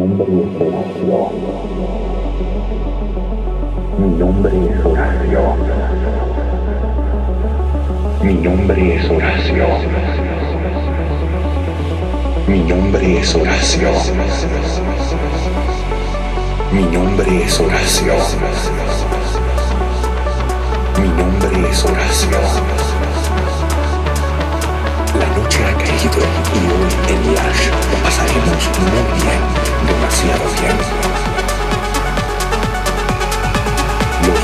nombre es Horacio. Mi nombre es Horacio. Mi nombre es Horacio. Mi nombre es Horacio. Mi nombre es Horacio. Mi nombre es Horacio. Noche ha caído y hoy en Yash lo pasaremos muy bien, demasiado bien. Los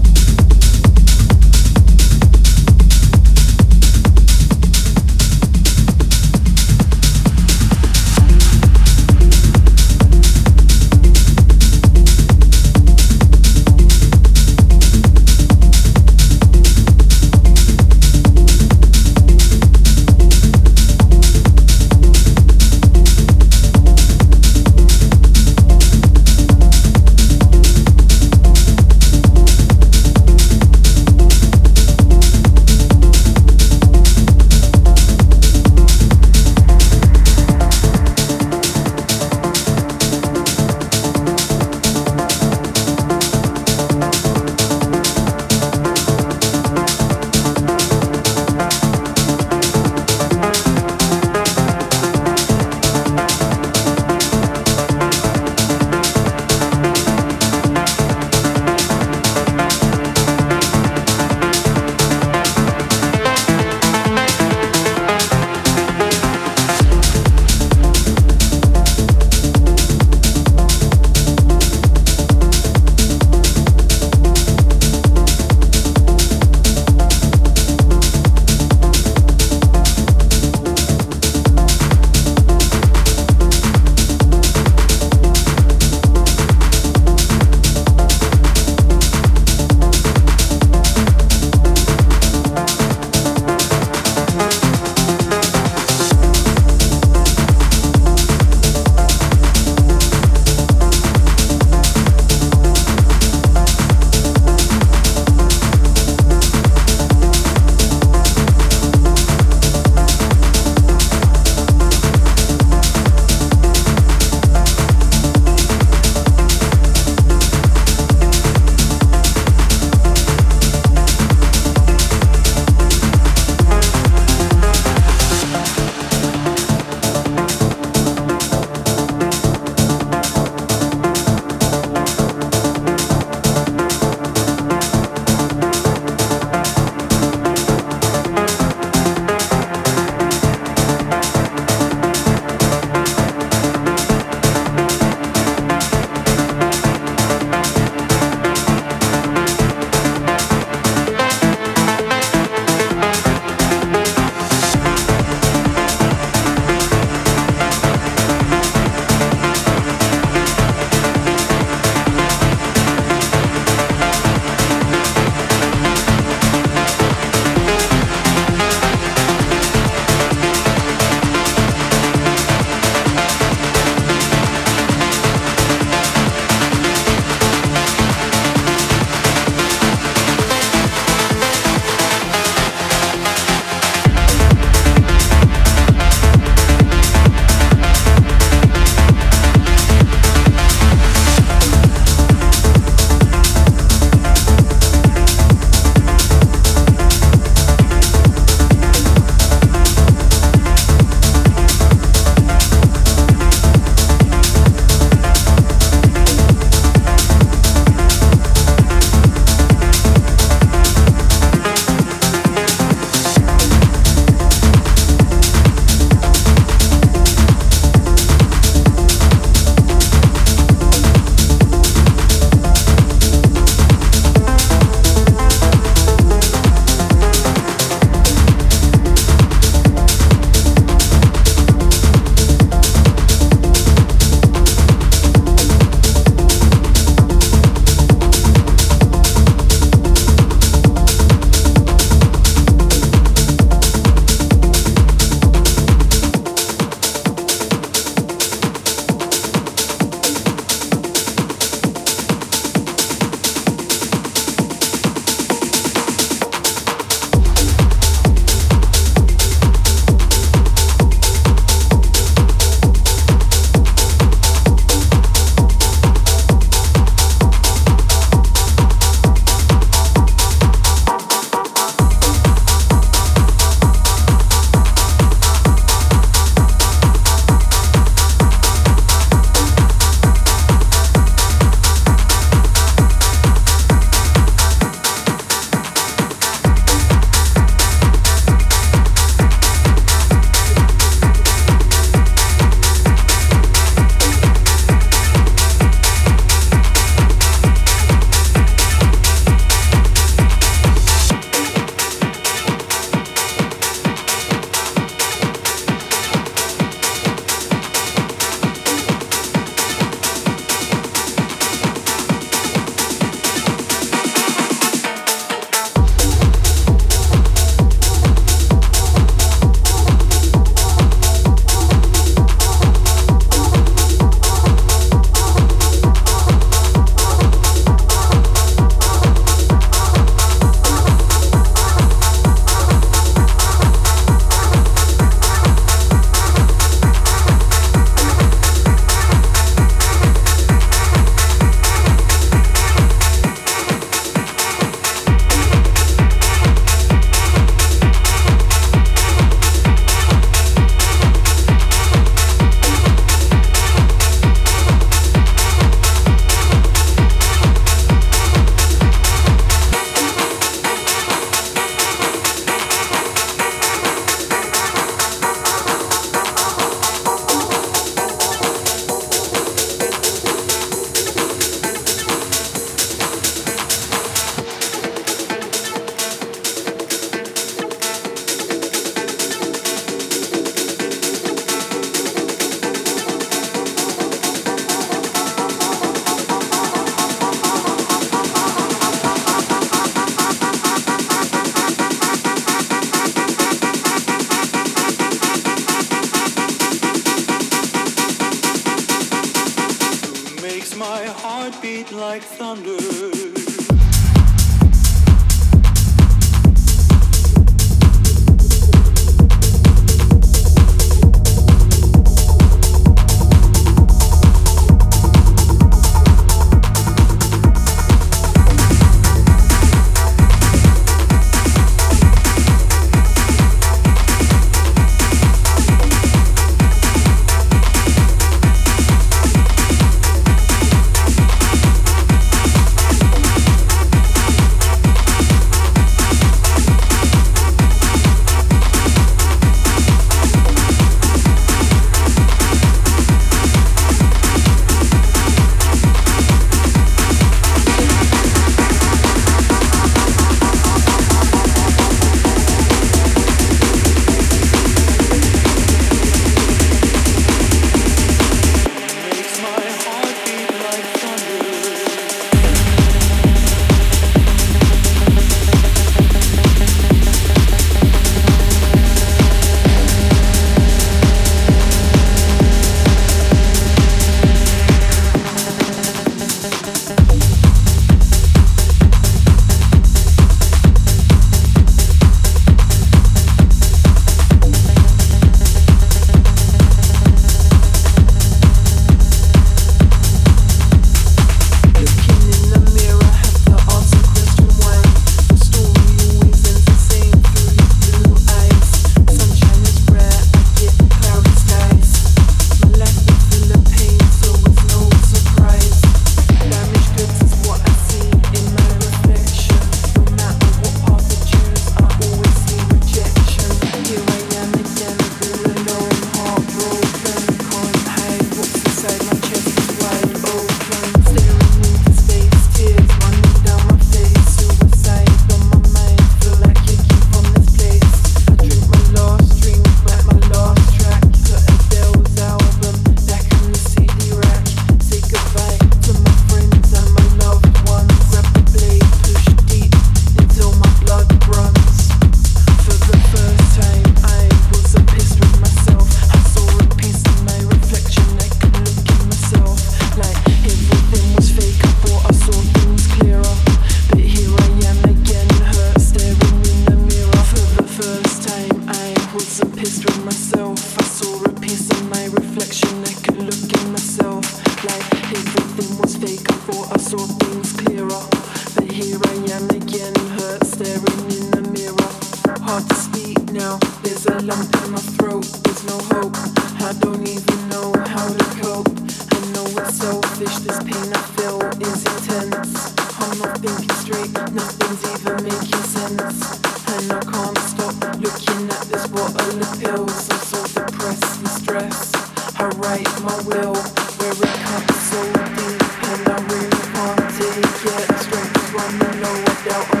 I write my will where it comes so deep, and I really want to get straight. Cause I know no.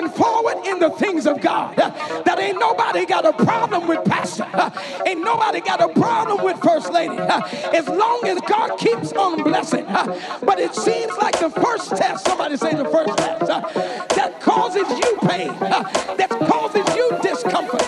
Going forward in the things of God, that ain't nobody got a problem with pastor, ain't nobody got a problem with first lady, as long as God keeps on blessing. But it seems like the first test, somebody say the first test, that causes you pain, that causes you discomfort,